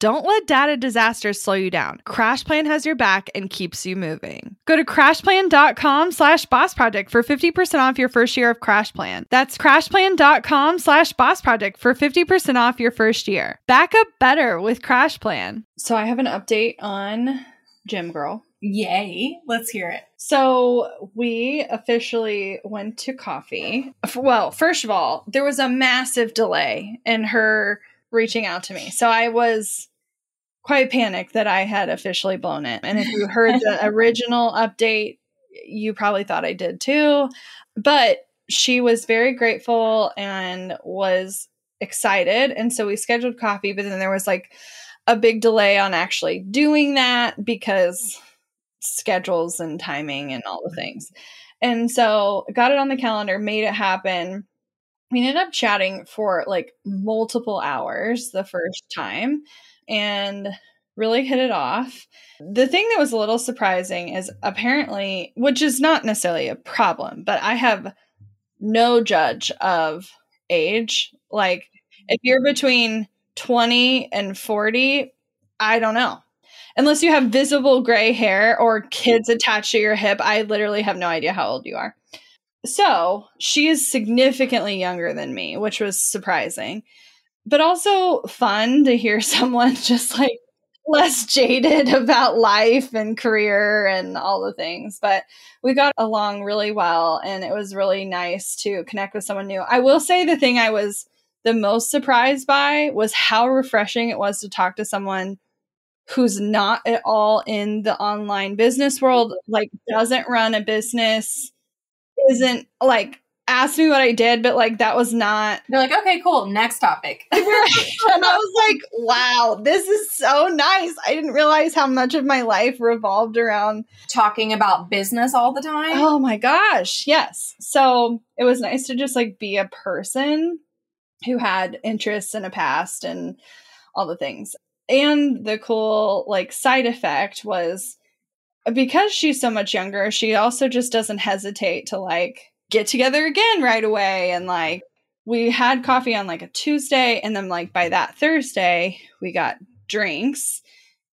Don't let data disasters slow you down. CrashPlan has your back and keeps you moving. Go to crashplan.com slash boss project for 50% off your first year of CrashPlan. That's crashplan.com slash boss project for 50% off your first year. Back up better with CrashPlan. So I have an update on Gym Girl. Yay. Let's hear it. So we officially went to coffee. Well, first of all, there was a massive delay in her reaching out to me. So I was quite panicked that I had officially blown it. And if you heard the original update, you probably thought I did too. But she was very grateful and was excited. And so we scheduled coffee, but then there was like a big delay on actually doing that because schedules and timing and all the things. And so got it on the calendar, made it happen we ended up chatting for like multiple hours the first time and really hit it off. The thing that was a little surprising is apparently, which is not necessarily a problem, but I have no judge of age. Like, if you're between 20 and 40, I don't know. Unless you have visible gray hair or kids attached to your hip, I literally have no idea how old you are. So she is significantly younger than me, which was surprising, but also fun to hear someone just like less jaded about life and career and all the things. But we got along really well, and it was really nice to connect with someone new. I will say the thing I was the most surprised by was how refreshing it was to talk to someone who's not at all in the online business world, like doesn't run a business isn't like asked me what I did, but like that was not. They're like, okay, cool, next topic. and I was like, wow, this is so nice. I didn't realize how much of my life revolved around talking about business all the time. Oh my gosh, yes. So it was nice to just like be a person who had interests in a past and all the things. And the cool like side effect was because she's so much younger, she also just doesn't hesitate to like get together again right away. And like, we had coffee on like a Tuesday, and then like by that Thursday, we got drinks.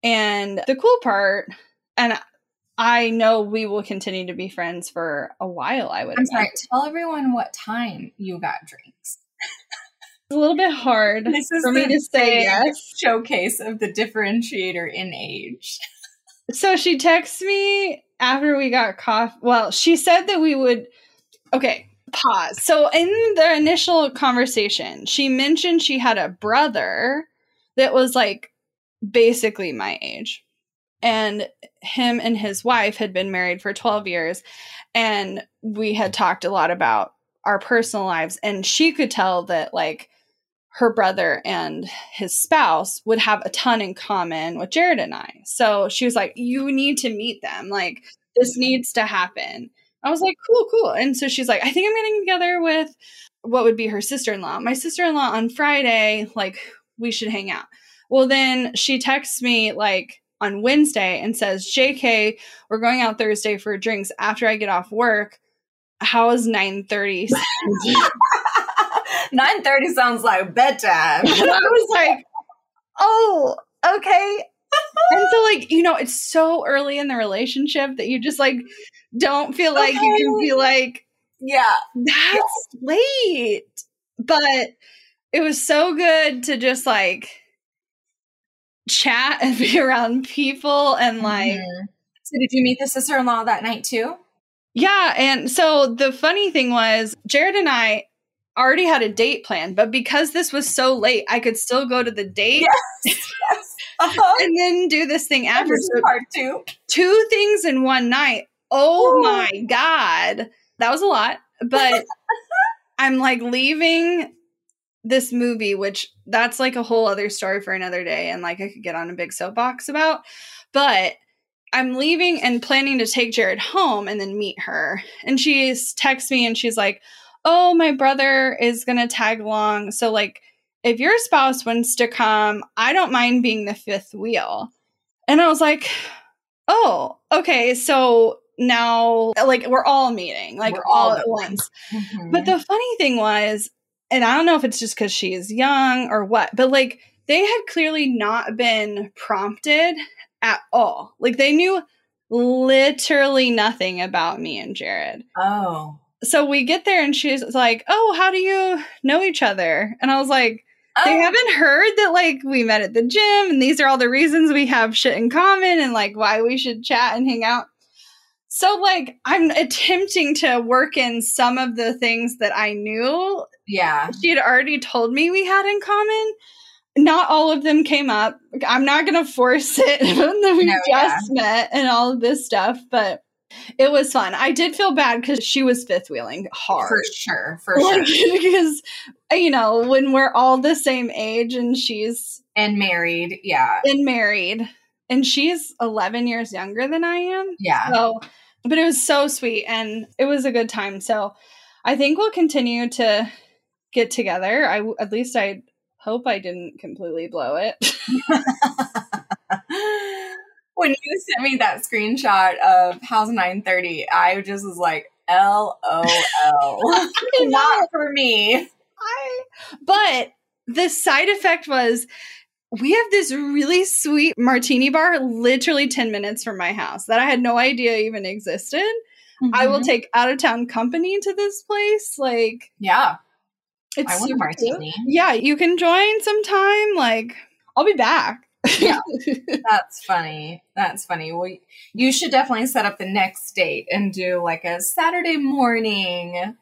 And the cool part, and I know we will continue to be friends for a while, I would I'm sorry, tell everyone what time you got drinks. It's a little bit hard this is for me to say yes. showcase of the differentiator in age. So she texts me after we got coffee. Well, she said that we would. Okay, pause. So in the initial conversation, she mentioned she had a brother that was like basically my age. And him and his wife had been married for 12 years. And we had talked a lot about our personal lives. And she could tell that, like, her brother and his spouse would have a ton in common with Jared and I. So she was like, You need to meet them. Like, this needs to happen. I was like, Cool, cool. And so she's like, I think I'm getting together with what would be her sister in law. My sister in law on Friday, like, we should hang out. Well, then she texts me, like, on Wednesday and says, JK, we're going out Thursday for drinks after I get off work. How is 930? 9.30 sounds like bedtime. I was like, oh, okay. and so like, you know, it's so early in the relationship that you just like don't feel like okay. you can be like, yeah, that's yeah. late. But it was so good to just like chat and be around people and like mm-hmm. So did you meet the sister-in-law that night too? Yeah, and so the funny thing was Jared and I already had a date planned, but because this was so late, I could still go to the date. Yes, yes. Uh-huh. and then do this thing after. So part two. two things in one night. Oh Ooh. my god. That was a lot. But I'm like leaving this movie, which that's like a whole other story for another day and like I could get on a big soapbox about. But I'm leaving and planning to take Jared home and then meet her. And she texts me and she's like, "Oh, my brother is going to tag along. So like if your spouse wants to come, I don't mind being the fifth wheel." And I was like, "Oh, okay. So now like we're all meeting, like We're all, all at once." Mhm. But the funny thing was, and I don't know if it's just because she is young or what, but like they had clearly not been prompted at all. Like they knew literally nothing about me and Jared. oh. So we get there and she's like, Oh, how do you know each other? And I was like, They Oh. haven't heard that like we met at the gym and these are all the reasons we have shit in common and like why we should chat and hang out. So like I'm attempting to work in some of the things that I knew Yeah. she had already told me we had in common. Not all of them came up. I'm not going to force it that we No, just met and all of this stuff, but it was fun. I did feel bad because she was fifth wheeling hard. For sure. For Like, sure. because, you know, when we're all the same age and she's And married. Yeah. And married and she's 11 years younger than I am. Yeah. So, but it was so sweet and it was a good time. So, I think we'll continue to get together. I at least I hope I didn't completely blow it. when you sent me that screenshot of House 930, I just was like, LOL. Not for me. I, but the side effect was we have this really sweet martini bar literally 10 minutes from my house that I had no idea even existed. I will Mhm. take out of town company to this place. Like Yeah. it's I want a martini. Yeah, you can join sometime. Like I'll be back. Yeah. That's funny. That's funny. Well, you should definitely set up the next date and do like a Saturday morning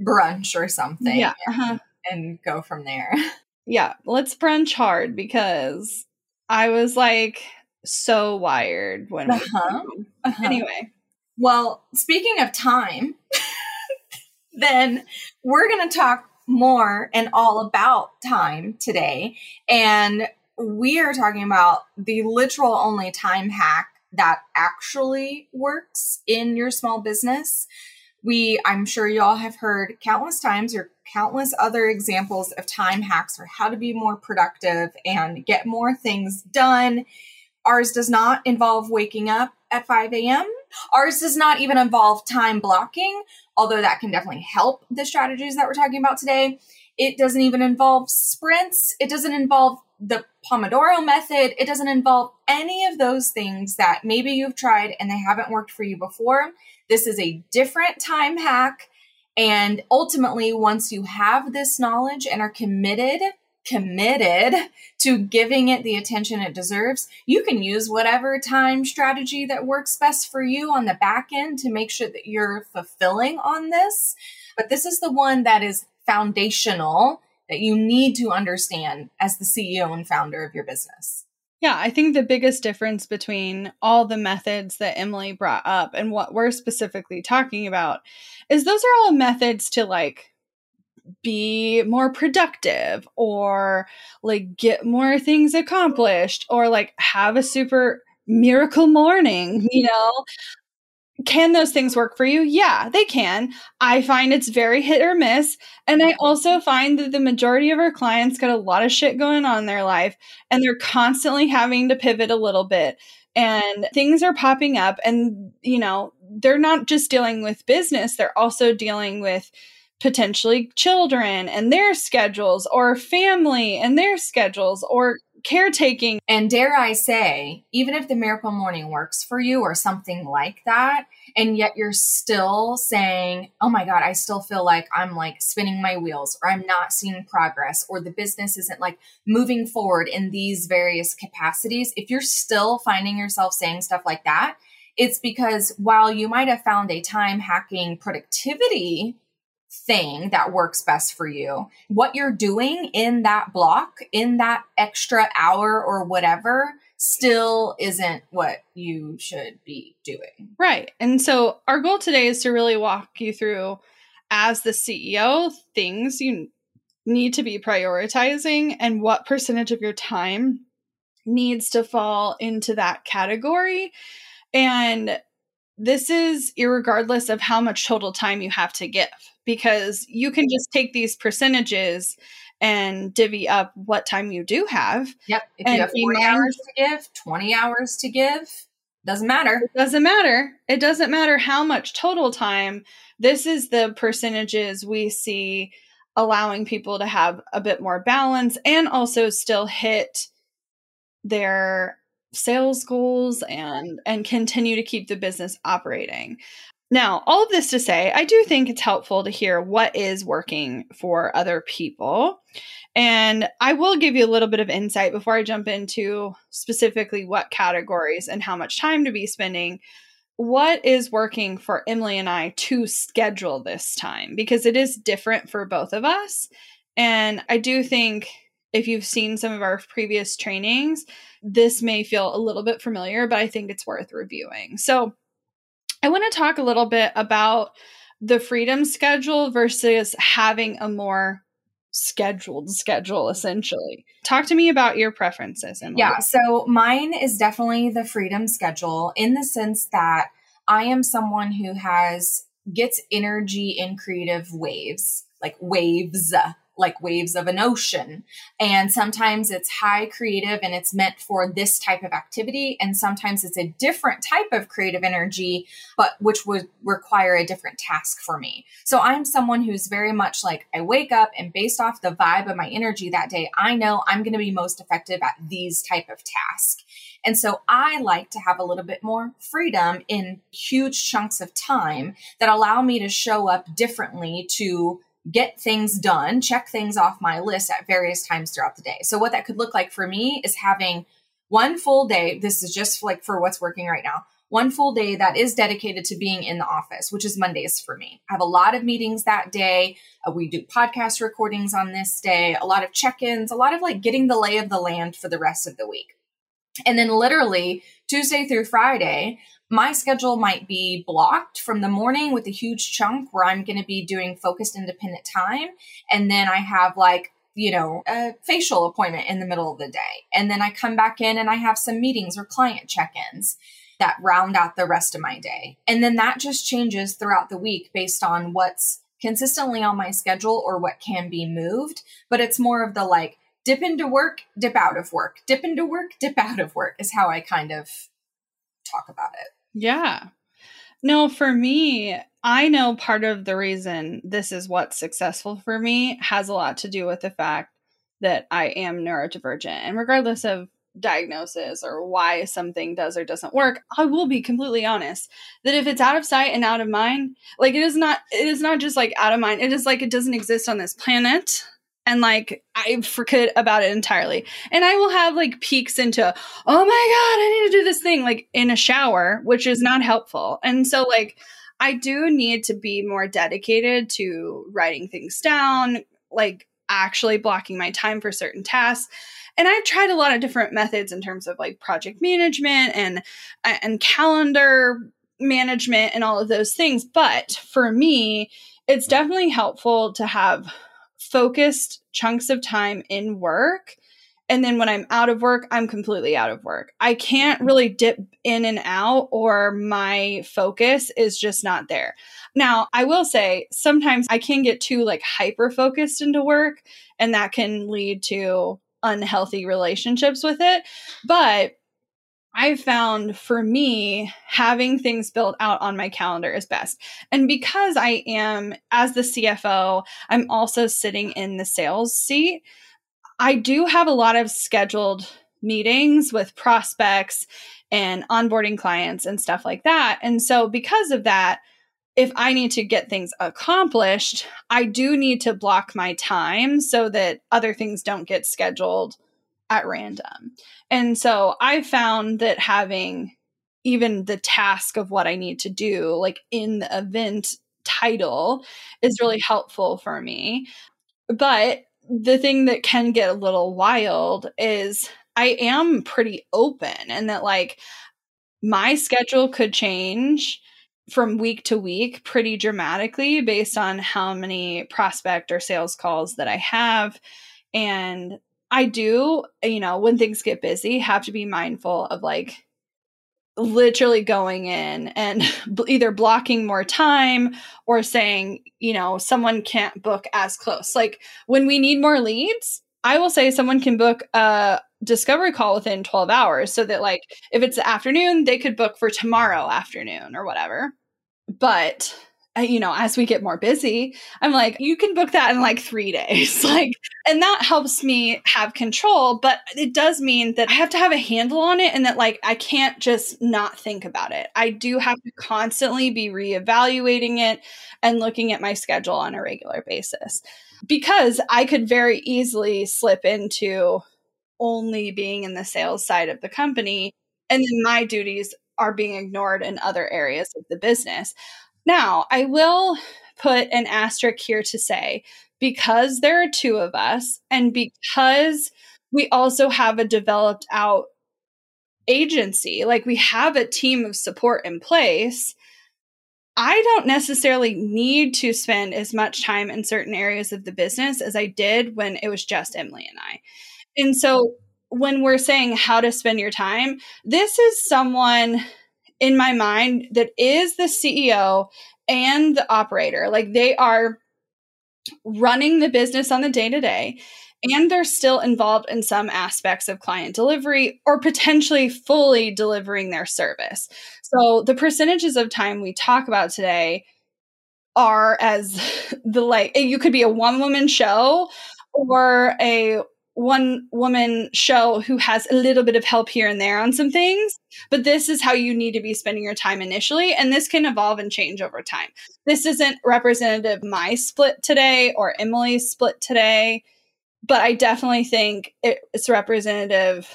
brunch or something yeah. uh-huh. and go from there. Yeah. Let's brunch hard because I was like so wired when we Uh-huh. anyway. Well, speaking of time, then we're going to talk more and all about time today. And we are talking about the literal only time hack that actually works in your small business. We, I'm sure y'all have heard countless times or countless other examples of time hacks for how to be more productive and get more things done. Ours does not involve waking up at 5 a.m. Ours does not even involve time blocking, although that can definitely help the strategies that we're talking about today. It doesn't even involve sprints. It doesn't involve the Pomodoro method. It doesn't involve any of those things that maybe you've tried and they haven't worked for you before. This is a different time hack. And ultimately, once you have this knowledge and are committed, committed to giving it the attention it deserves, you can use whatever time strategy that works best for you on the back end to make sure that you're fulfilling on this. But this is the one that is foundational that you need to understand as the CEO and founder of your business. Yeah, I think the biggest difference between all the methods that Emylee brought up and what we're specifically talking about is those are all methods to like be more productive or like get more things accomplished or like have a super miracle morning, you know? Can those things work for you? Yeah, they can. I find it's very hit or miss. And I also find that the majority of our clients got a lot of shit going on in their life and they're constantly having to pivot a little bit and things are popping up and you know they're not just dealing with business they're also dealing with potentially children and their schedules or family and their schedules or caretaking And dare I say, even if the miracle morning works for you or something like that, and yet you're still saying, oh my God, I still feel like I'm like spinning my wheels or I'm not seeing progress or the business isn't like moving forward in these various capacities. If you're still finding yourself saying stuff like that, it's because while you might have found a time hacking productivity thing that works best for you. What you're doing in that block, in that extra hour or whatever, still isn't what you should be doing. Right. And so our goal today is to really walk you through as the CEO things you need to be prioritizing and what percentage of your time needs to fall into that category. And this is regardless of how much total time you have to give because you can just take these percentages and divvy up what time you do have. Yep. If you have 40 hours to give, 20 hours to give, doesn't matter. It doesn't matter. It doesn't matter how much total time. This is the percentages we see allowing people to have a bit more balance and also still hit their sales goals and and continue to keep the business operating. Now, all of this to say, I do think it's helpful to hear what is working for other people. And I will give you a little bit of insight before I jump into specifically what categories and how much time to be spending. What is working for Emylee and I to schedule this time? Because it is different for both of us. And I do think if you've seen some of our previous trainings, this may feel a little bit familiar, but I think it's worth reviewing. So, I want to talk a little bit about the freedom schedule versus having a more scheduled schedule essentially. Talk to me about your preferences. Emylee. Yeah, so mine is definitely the freedom schedule in the sense that I am someone who has gets energy in creative waves, like waves like waves of an ocean. And sometimes it's high creative and it's meant for this type of activity. And sometimes it's a different type of creative energy, but which would require a different task for me. So I'm someone who's very much like I wake up and based off the vibe of my energy that day, I know I'm going to be most effective at these type of tasks. And so I like to have a little bit more freedom in huge chunks of time that allow me to show up differently to get things done, check things off my list at various times throughout the day. So, what that could look like for me is having one full day. This is just like for what's working right now. One full day that is dedicated to being in the office, which is Mondays for me. I have a lot of meetings that day. Uh, we do podcast recordings on this day, a lot of check ins, a lot of like getting the lay of the land for the rest of the week. And then, literally, Tuesday through Friday, my schedule might be blocked from the morning with a huge chunk where I'm going to be doing focused independent time. And then I have like, you know, a facial appointment in the middle of the day. And then I come back in and I have some meetings or client check ins that round out the rest of my day. And then that just changes throughout the week based on what's consistently on my schedule or what can be moved. But it's more of the like, dip into work, dip out of work, dip into work, dip out of work is how I kind of talk about it. Yeah. No, for me, I know part of the reason this is what's successful for me has a lot to do with the fact that I am neurodivergent. And regardless of diagnosis or why something does or doesn't work, I will be completely honest that if it's out of sight and out of mind, like it is not it is not just like out of mind. It is like it doesn't exist on this planet and like I forget about it entirely. And I will have like peeks into, oh my God, I need to do this thing like in a shower, which is not helpful. And so, like, I do need to be more dedicated to writing things down, like actually blocking my time for certain tasks. And I've tried a lot of different methods in terms of like project management and uh, and calendar management and all of those things. But for me, it's definitely helpful to have focused chunks of time in work. And then when I'm out of work, I'm completely out of work. I can't mm-hmm. really dip in and out, or my focus is just not there. Now, I will say sometimes I can get too like hyper focused into work, and that can lead to unhealthy relationships with it. But I found for me, having things built out on my calendar is best. And because I am, as the CFO, I'm also sitting in the sales seat. I do have a lot of scheduled meetings with prospects and onboarding clients and stuff like that. And so, because of that, if I need to get things accomplished, I do need to block my time so that other things don't get scheduled at random. And so I found that having even the task of what I need to do, like in the event title is mm-hmm. really helpful for me. But the thing that can get a little wild is I am pretty open and that like my schedule could change from week to week pretty dramatically based on how many prospect or sales calls that I have. And I do, you know, when things get busy, have to be mindful of like literally going in and either blocking more time or saying, you know, someone can't book as close. Like when we need more leads, I will say someone can book a discovery call within 12 hours so that like if it's the afternoon, they could book for tomorrow afternoon or whatever. But you know, as we get more busy, I'm like, you can book that in like three days. like, and that helps me have control. But it does mean that I have to have a handle on it and that like I can't just not think about it. I do have to constantly be reevaluating it and looking at my schedule on a regular basis because I could very easily slip into only being in the sales side of the company. And then my duties are being ignored in other areas of the business. Now, I will put an asterisk here to say because there are two of us and because we also have a developed out agency, like we have a team of support in place, I don't necessarily need to spend as much time in certain areas of the business as I did when it was just Emylee and I. And so when we're saying how to spend your time, this is someone in my mind that is the CEO and the operator. Like they are running the business on the day to day and they're still involved in some aspects of client delivery or potentially fully delivering their service. So the percentages of time we talk about today are as the like you could be a one woman show or a one woman show who has a little bit of help here and there on some things, but this is how you need to be spending your time initially. And this can evolve and change over time. This isn't representative my split today or Emylee's split today, but I definitely think it's representative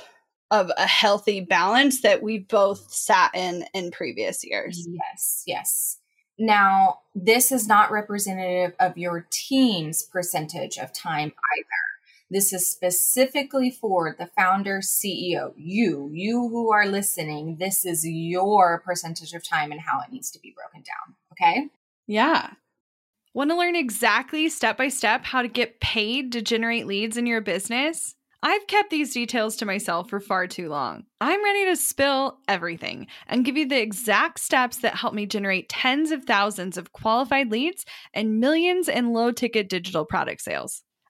of a healthy balance that we both sat in in previous years. Yes, yes. Now, this is not representative of your team's percentage of time either. This is specifically for the founder CEO. You, you who are listening, this is your percentage of time and how it needs to be broken down. Okay. Yeah. Want to learn exactly step by step how to get paid to generate leads in your business? I've kept these details to myself for far too long. I'm ready to spill everything and give you the exact steps that help me generate tens of thousands of qualified leads and millions in low ticket digital product sales.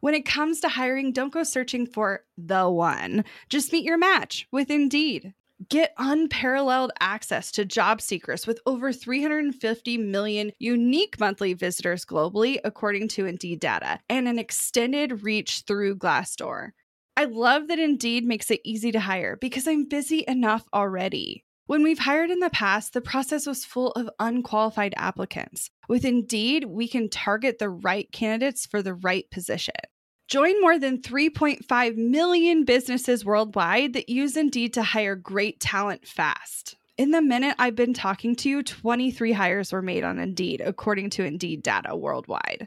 When it comes to hiring, don't go searching for the one. Just meet your match with Indeed. Get unparalleled access to job seekers with over 350 million unique monthly visitors globally, according to Indeed data, and an extended reach through Glassdoor. I love that Indeed makes it easy to hire because I'm busy enough already. When we've hired in the past, the process was full of unqualified applicants. With Indeed, we can target the right candidates for the right position. Join more than 3.5 million businesses worldwide that use Indeed to hire great talent fast. In the minute I've been talking to you, 23 hires were made on Indeed, according to Indeed data worldwide.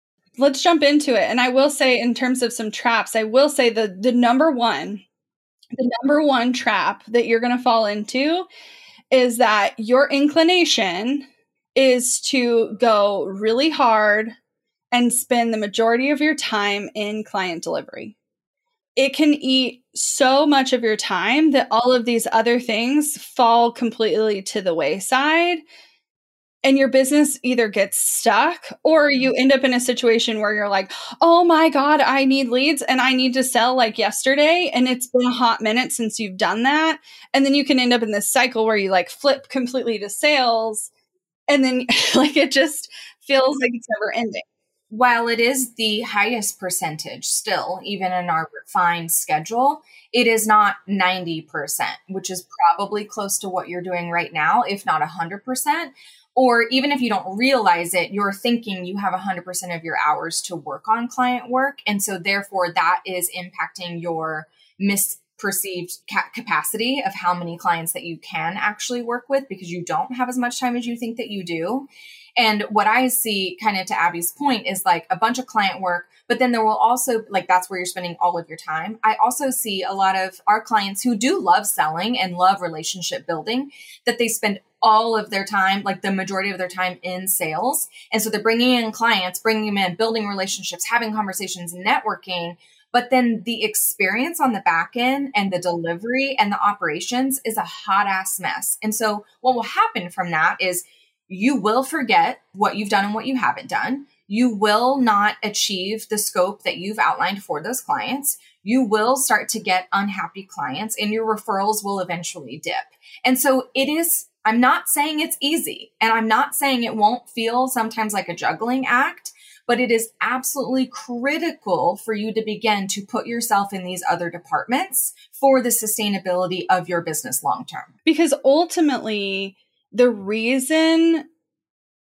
Let's jump into it. And I will say, in terms of some traps, I will say the, the number one, the number one trap that you're going to fall into is that your inclination is to go really hard and spend the majority of your time in client delivery. It can eat so much of your time that all of these other things fall completely to the wayside and your business either gets stuck or you mm-hmm. end up in a situation where you're like, oh my God, I need leads and I need to sell like yesterday. And it's been a hot minute since you've done that. And then you can end up in this cycle where you like flip completely to sales. And then like it just feels like it's never ending. While it is the highest percentage still, even in our refined schedule, it is not 90%, which is probably close to what you're doing right now, if not 100% or even if you don't realize it, you're thinking you have 100% of your hours to work on client work. And so, therefore, that is impacting your misperceived ca- capacity of how many clients that you can actually work with because you don't have as much time as you think that you do. And what I see, kind of to Abby's point, is like a bunch of client work, but then there will also, like, that's where you're spending all of your time. I also see a lot of our clients who do love selling and love relationship building, that they spend all of their time, like the majority of their time in sales. And so they're bringing in clients, bringing them in, building relationships, having conversations, networking. But then the experience on the back end and the delivery and the operations is a hot ass mess. And so what will happen from that is you will forget what you've done and what you haven't done. You will not achieve the scope that you've outlined for those clients. You will start to get unhappy clients and your referrals will eventually dip. And so it is, I'm not saying it's easy and I'm not saying it won't feel sometimes like a juggling act, but it is absolutely critical for you to begin to put yourself in these other departments for the sustainability of your business long term. Because ultimately, the reason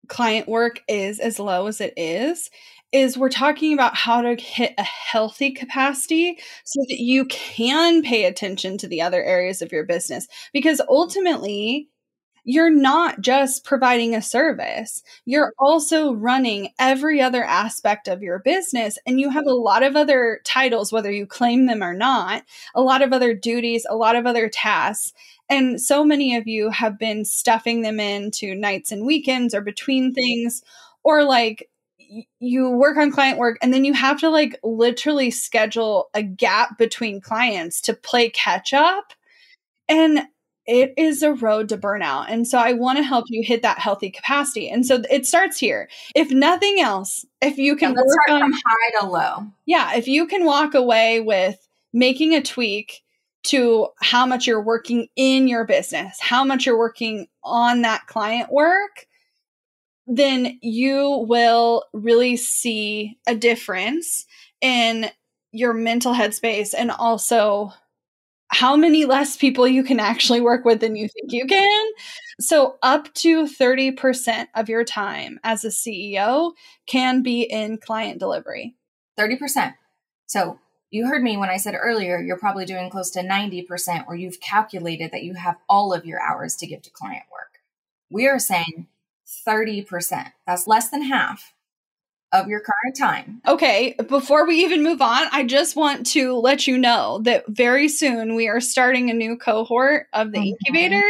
client work is as low as it is is we're talking about how to hit a healthy capacity so that you can pay attention to the other areas of your business. Because ultimately you're not just providing a service, you're also running every other aspect of your business. And you have a lot of other titles, whether you claim them or not, a lot of other duties, a lot of other tasks. And so many of you have been stuffing them into nights and weekends or between things, or like you work on client work and then you have to like literally schedule a gap between clients to play catch up. And it is a road to burnout. And so I want to help you hit that healthy capacity. And so it starts here. If nothing else, if you can yeah, work on high to low. Yeah, if you can walk away with making a tweak to how much you're working in your business, how much you're working on that client work, then you will really see a difference in your mental headspace and also how many less people you can actually work with than you think you can. So, up to 30% of your time as a CEO can be in client delivery. 30%. So, You heard me when I said earlier, you're probably doing close to 90%, or you've calculated that you have all of your hours to give to client work. We are saying 30%. That's less than half of your current time. Okay, before we even move on, I just want to let you know that very soon we are starting a new cohort of the oh incubator.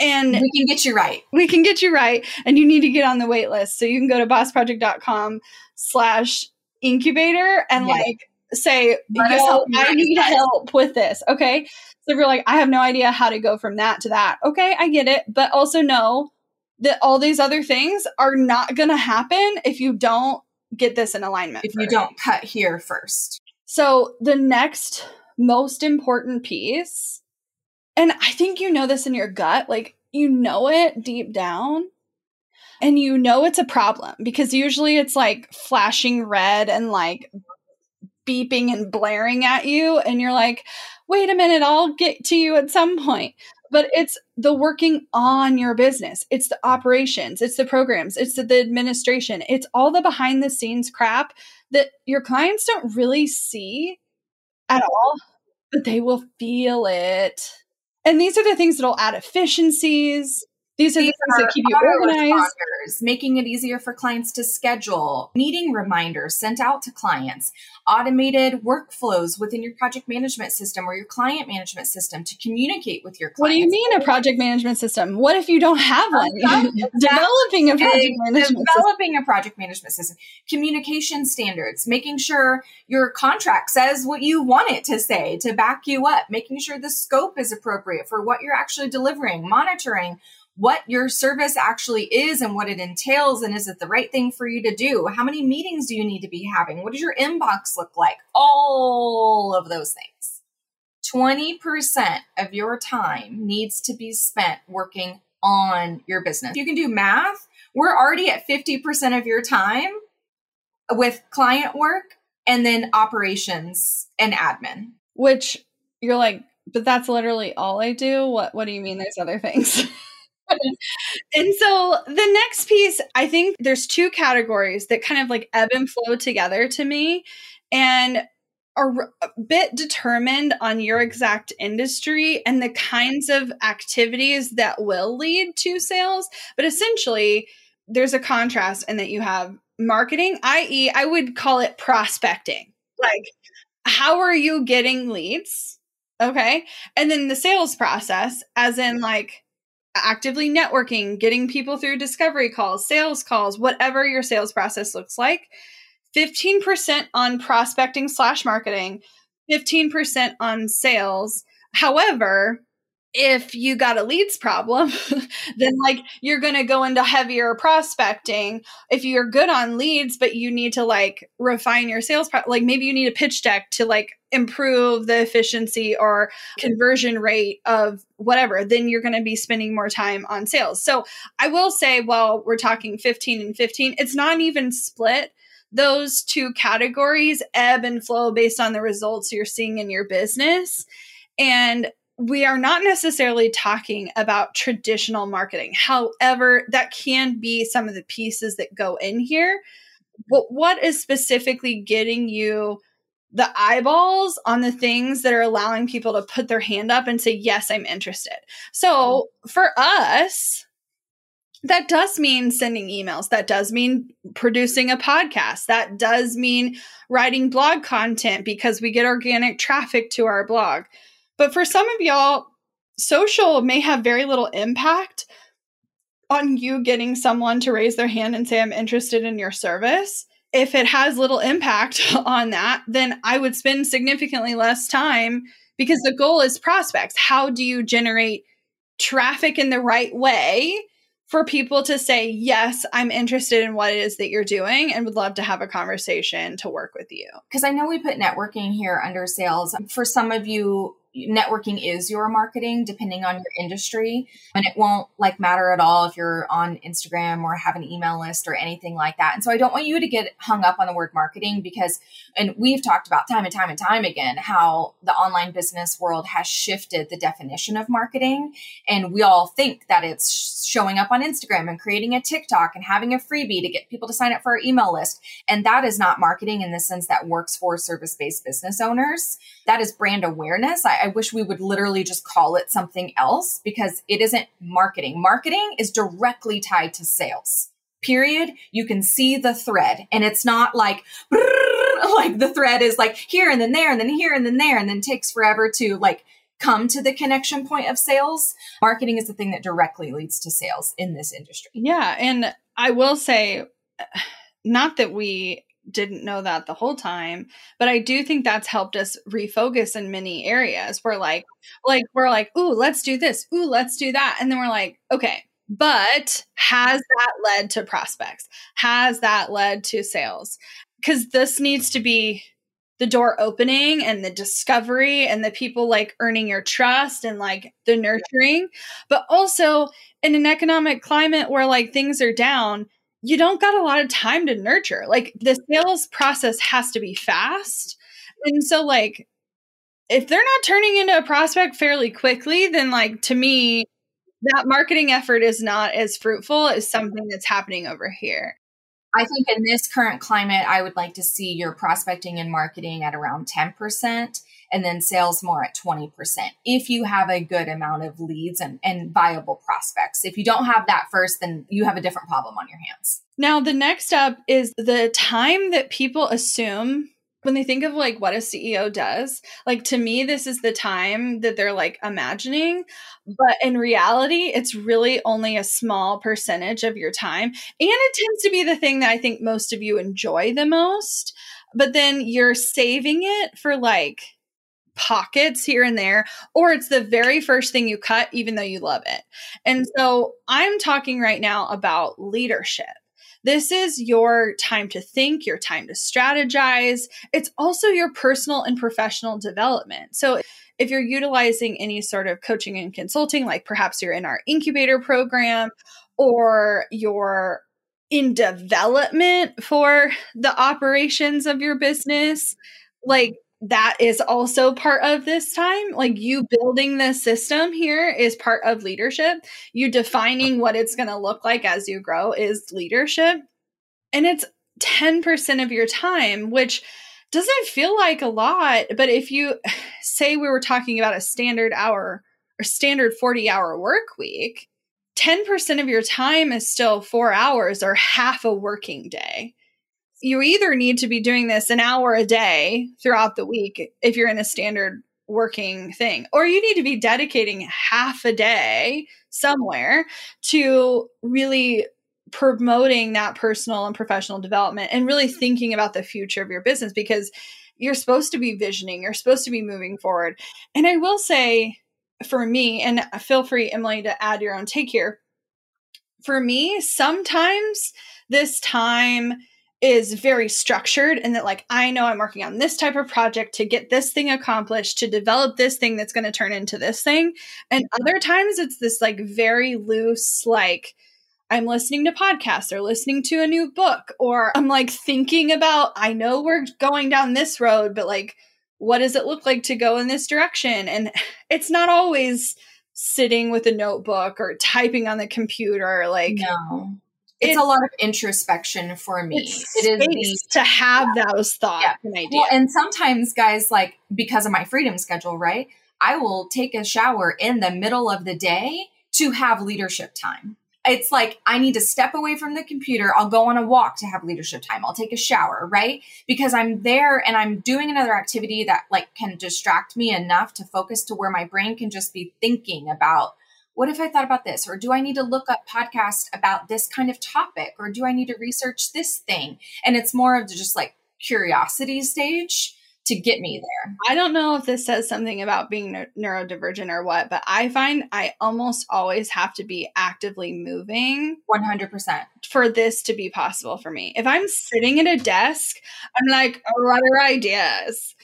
And we can get you right. We can get you right. And you need to get on the wait list. So you can go to bossproject.com slash incubator and yes. like say, Yo, I need help with this. Okay. So if you're like, I have no idea how to go from that to that. Okay, I get it. But also know that all these other things are not going to happen if you don't get this in alignment. If first. you don't cut here first. So the next most important piece, and I think you know this in your gut, like you know it deep down. And you know it's a problem because usually it's like flashing red and like beeping and blaring at you. And you're like, wait a minute, I'll get to you at some point but it's the working on your business. It's the operations. It's the programs. It's the, the, administration. It's all the behind the scenes crap that your clients don't really see at all but they will feel it. And these are the things that'll add efficiencies these are These the things that keep you organized. Making it easier for clients to schedule, meeting reminders sent out to clients, automated workflows within your project management system or your client management system to communicate with your clients. What do you mean a project management system? What if you don't have one? developing a project management developing system. a project management system. Communication standards, making sure your contract says what you want it to say to back you up, making sure the scope is appropriate for what you're actually delivering, monitoring what your service actually is and what it entails and is it the right thing for you to do? How many meetings do you need to be having? What does your inbox look like? All of those things. 20% of your time needs to be spent working on your business. You can do math. We're already at 50% of your time with client work and then operations and admin. Which you're like but that's literally all i do? What what do you mean there's other things and so the next piece, I think there's two categories that kind of like ebb and flow together to me and are a bit determined on your exact industry and the kinds of activities that will lead to sales. But essentially, there's a contrast in that you have marketing, i.e., I would call it prospecting. Like, how are you getting leads? Okay. And then the sales process, as in like, actively networking, getting people through discovery calls, sales calls, whatever your sales process looks like. 15% on prospecting slash marketing, 15% on sales. However, if you got a leads problem, then like you're going to go into heavier prospecting. If you're good on leads, but you need to like refine your sales, pro- like maybe you need a pitch deck to like improve the efficiency or conversion rate of whatever, then you're going to be spending more time on sales. So I will say, while we're talking 15 and 15, it's not even split. Those two categories ebb and flow based on the results you're seeing in your business. And we are not necessarily talking about traditional marketing. However, that can be some of the pieces that go in here. But what is specifically getting you the eyeballs on the things that are allowing people to put their hand up and say, Yes, I'm interested? So for us, that does mean sending emails. That does mean producing a podcast. That does mean writing blog content because we get organic traffic to our blog but for some of y'all, social may have very little impact on you getting someone to raise their hand and say, I'm interested in your service. If it has little impact on that, then I would spend significantly less time because the goal is prospects. How do you generate traffic in the right way for people to say, Yes, I'm interested in what it is that you're doing and would love to have a conversation to work with you? Because I know we put networking here under sales. For some of you, networking is your marketing depending on your industry. And it won't like matter at all if you're on instagram or have an email list or anything like that. And so i don't want you to get hung up on the word marketing because and we've talked about time and time and time again how the online business world has shifted the definition of marketing. And we all think that it's showing up on Instagram and creating a TikTok and having a freebie to get people to sign up for our email list. And that is not marketing in the sense that works for service based business owners. That is brand awareness. I, I wish we would literally just call it something else because it isn't marketing. Marketing is directly tied to sales period, you can see the thread. And it's not like, like the thread is like here and then there and then here and then there and then takes forever to like come to the connection point of sales. Marketing is the thing that directly leads to sales in this industry. Yeah. And I will say, not that we didn't know that the whole time but i do think that's helped us refocus in many areas we're like like we're like ooh let's do this ooh let's do that and then we're like okay but has that led to prospects? Has that led to sales? Because this needs to be the door opening and the discovery and the people like earning your trust and like the nurturing. But also in an economic climate where like things are down, you don't got a lot of time to nurture. Like the sales process has to be fast. And so, like, if they're not turning into a prospect fairly quickly, then like to me, that marketing effort is not as fruitful as something that's happening over here. I think in this current climate, I would like to see your prospecting and marketing at around 10% and then sales more at 20% if you have a good amount of leads and, and viable prospects. If you don't have that first, then you have a different problem on your hands. Now, the next step is the time that people assume when they think of like what a CEO does, like to me, this is the time that they're like imagining. But in reality, it's really only a small percentage of your time. And it tends to be the thing that I think most of you enjoy the most. But then you're saving it for like pockets here and there, or it's the very first thing you cut, even though you love it. And so I'm talking right now about leadership. This is your time to think, your time to strategize. It's also your personal and professional development. So, if you're utilizing any sort of coaching and consulting, like perhaps you're in our incubator program or you're in development for the operations of your business, like that is also part of this time. Like you mm-hmm. building the system here is part of leadership. You defining what it's going to look like as you grow is leadership. And it's 10% of your time, which doesn't feel like a lot. But if you say we were talking about a standard hour or standard 40 hour work week, 10% of your time is still four hours or half a working day you either need to be doing this an hour a day throughout the week if you're in a standard working thing, or you need to be dedicating half a day somewhere to really promoting that personal and professional development and really mm-hmm. thinking about the future of your business because you're supposed to be visioning, you're supposed to be moving forward. And I will say for me, and feel free, Emylee, to add your own take here. For me, sometimes this time is very structured and that like I know I'm working on this type of project to get this thing accomplished to develop this thing that's going to turn into this thing. And other times it's this like very loose like I'm listening to podcasts or listening to a new book or I'm like thinking about I know we're going down this road but like what does it look like to go in this direction? And it's not always sitting with a notebook or typing on the computer like no it's, a lot of introspection for me. It is the, to have those thoughts yeah. and ideas. Well, and sometimes, guys, like because of my freedom schedule, right? I will take a shower in the middle of the day to have leadership time. It's like I need to step away from the computer. I'll go on a walk to have leadership time. I'll take a shower, right? Because I'm there and I'm doing another activity that like can distract me enough to focus to where my brain can just be thinking about what if I thought about this? Or do I need to look up podcasts about this kind of topic? Or do I need to research this thing? And it's more of just like curiosity stage to get me there. I don't know if this says something about being neurodivergent or what, but I find I almost always have to be actively moving 100% for this to be possible for me. If I'm sitting at a desk, I'm like, oh, what are ideas?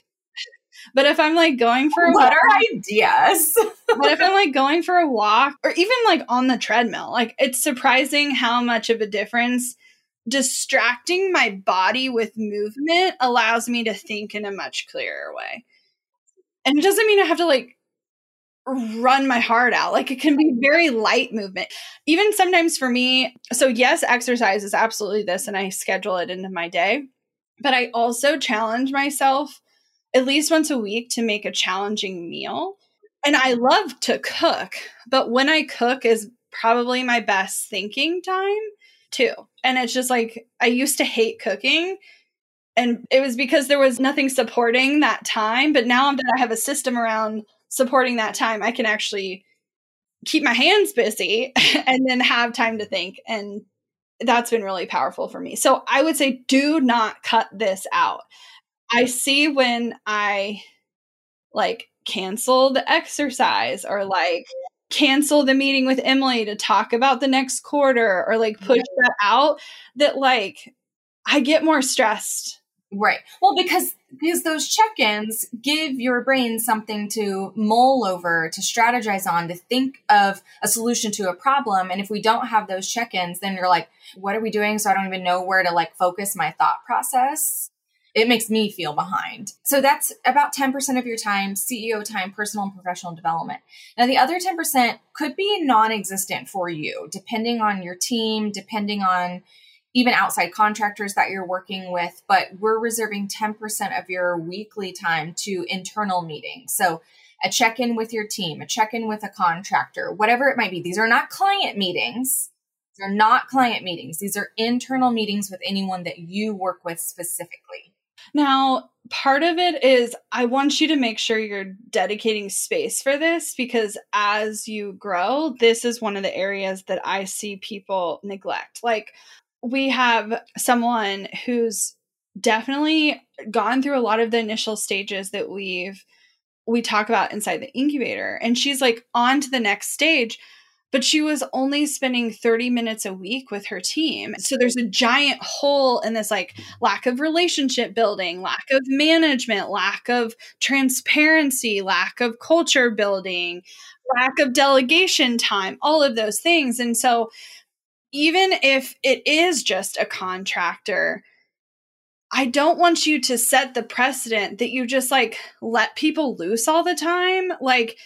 But if I'm like going for a what walk, are ideas? but if I'm like going for a walk or even like on the treadmill, like it's surprising how much of a difference distracting my body with movement allows me to think in a much clearer way. And it doesn't mean I have to like run my heart out. Like it can be very light movement. Even sometimes for me, so yes, exercise is absolutely this, and I schedule it into my day. But I also challenge myself at least once a week to make a challenging meal. And I love to cook, but when I cook is probably my best thinking time too. And it's just like I used to hate cooking and it was because there was nothing supporting that time, but now that I have a system around supporting that time, I can actually keep my hands busy and then have time to think and that's been really powerful for me. So I would say do not cut this out. I see when I like cancel the exercise or mm-hmm. like cancel the meeting with Emylee to talk about the next quarter or like push yeah. that out that like I get more stressed. Right. Well, because because those check-ins give your brain something to mull over, to strategize on, to think of a solution to a problem. And if we don't have those check-ins, then you're like, what are we doing? So I don't even know where to like focus my thought process it makes me feel behind. So that's about 10% of your time, CEO time, personal and professional development. Now, the other 10% could be non existent for you, depending on your team, depending on even outside contractors that you're working with. But we're reserving 10% of your weekly time to internal meetings. So a check in with your team, a check in with a contractor, whatever it might be. These are not client meetings. These are not client meetings. These are internal meetings with anyone that you work with specifically. Now, part of it is I want you to make sure you're dedicating space for this because as you grow, this is one of the areas that I see people neglect. Like, we have someone who's definitely gone through a lot of the initial stages that we've we talk about inside the incubator and she's like on to the next stage but she was only spending 30 minutes a week with her team. So there's a giant hole in this like lack of relationship building, lack of management, lack of transparency, lack of culture building, lack of delegation time, all of those things. And so even if it is just a contractor, I don't want you to set the precedent that you just like let people loose all the time. Like,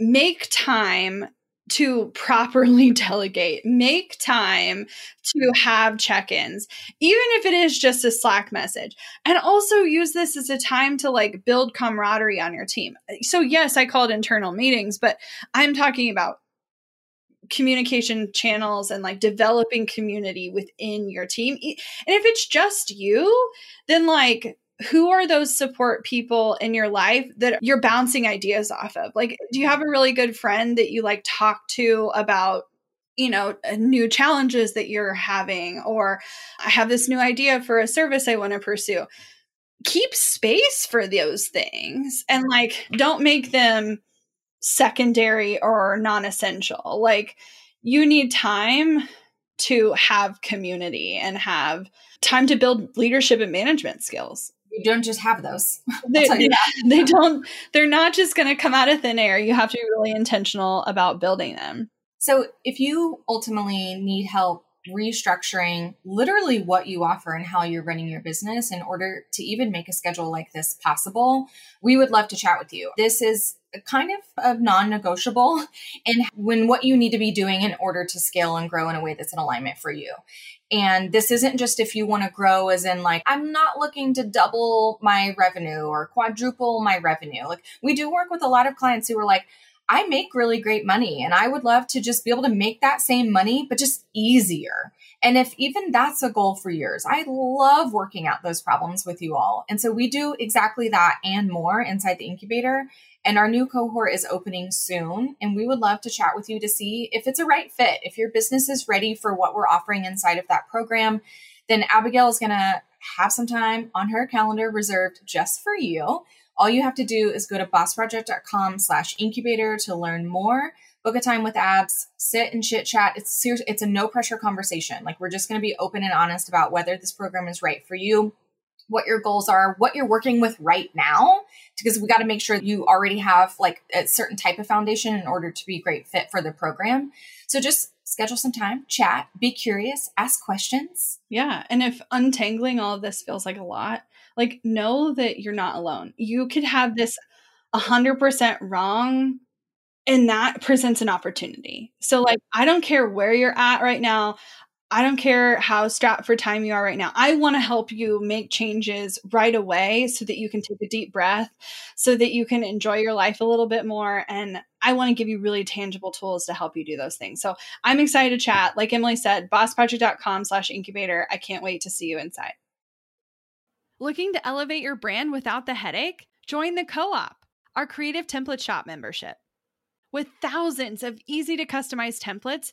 make time to properly delegate, make time to have check ins, even if it is just a Slack message. And also use this as a time to like build camaraderie on your team. So, yes, I called internal meetings, but I'm talking about communication channels and like developing community within your team. And if it's just you, then like who are those support people in your life that you're bouncing ideas off of? Like, do you have a really good friend that you like talk to about, you know, uh, new challenges that you're having? Or I have this new idea for a service I want to pursue. Keep space for those things and like don't make them secondary or non essential. Like, you need time to have community and have time to build leadership and management skills you don't just have those. They, they don't, they're not just going to come out of thin air. You have to be really intentional about building them. So if you ultimately need help restructuring literally what you offer and how you're running your business in order to even make a schedule like this possible, we would love to chat with you. This is kind of a non-negotiable and when what you need to be doing in order to scale and grow in a way that's in alignment for you. And this isn't just if you want to grow as in like, I'm not looking to double my revenue or quadruple my revenue. Like we do work with a lot of clients who are like, I make really great money and I would love to just be able to make that same money, but just easier. And if even that's a goal for yours, I love working out those problems with you all. And so we do exactly that and more inside the incubator. And our new cohort is opening soon. And we would love to chat with you to see if it's a right fit. If your business is ready for what we're offering inside of that program, then Abagail is going to have some time on her calendar reserved just for you. All you have to do is go to bossproject.com slash incubator to learn more. Book a time with abs, sit and chit chat. It's serious. It's a no pressure conversation. Like we're just going to be open and honest about whether this program is right for you what your goals are, what you're working with right now, because we got to make sure you already have like a certain type of foundation in order to be a great fit for the program. So just schedule some time, chat, be curious, ask questions. Yeah. And if untangling all of this feels like a lot, like know that you're not alone. You could have this 100% wrong and that presents an opportunity. So, like, I don't care where you're at right now. I don't care how strapped for time you are right now. I want to help you make changes right away so that you can take a deep breath, so that you can enjoy your life a little bit more. And I want to give you really tangible tools to help you do those things. So I'm excited to chat. Like Emylee said, bossproject.com slash incubator. I can't wait to see you inside. Looking to elevate your brand without the headache? Join the co op, our creative template shop membership. With thousands of easy to customize templates,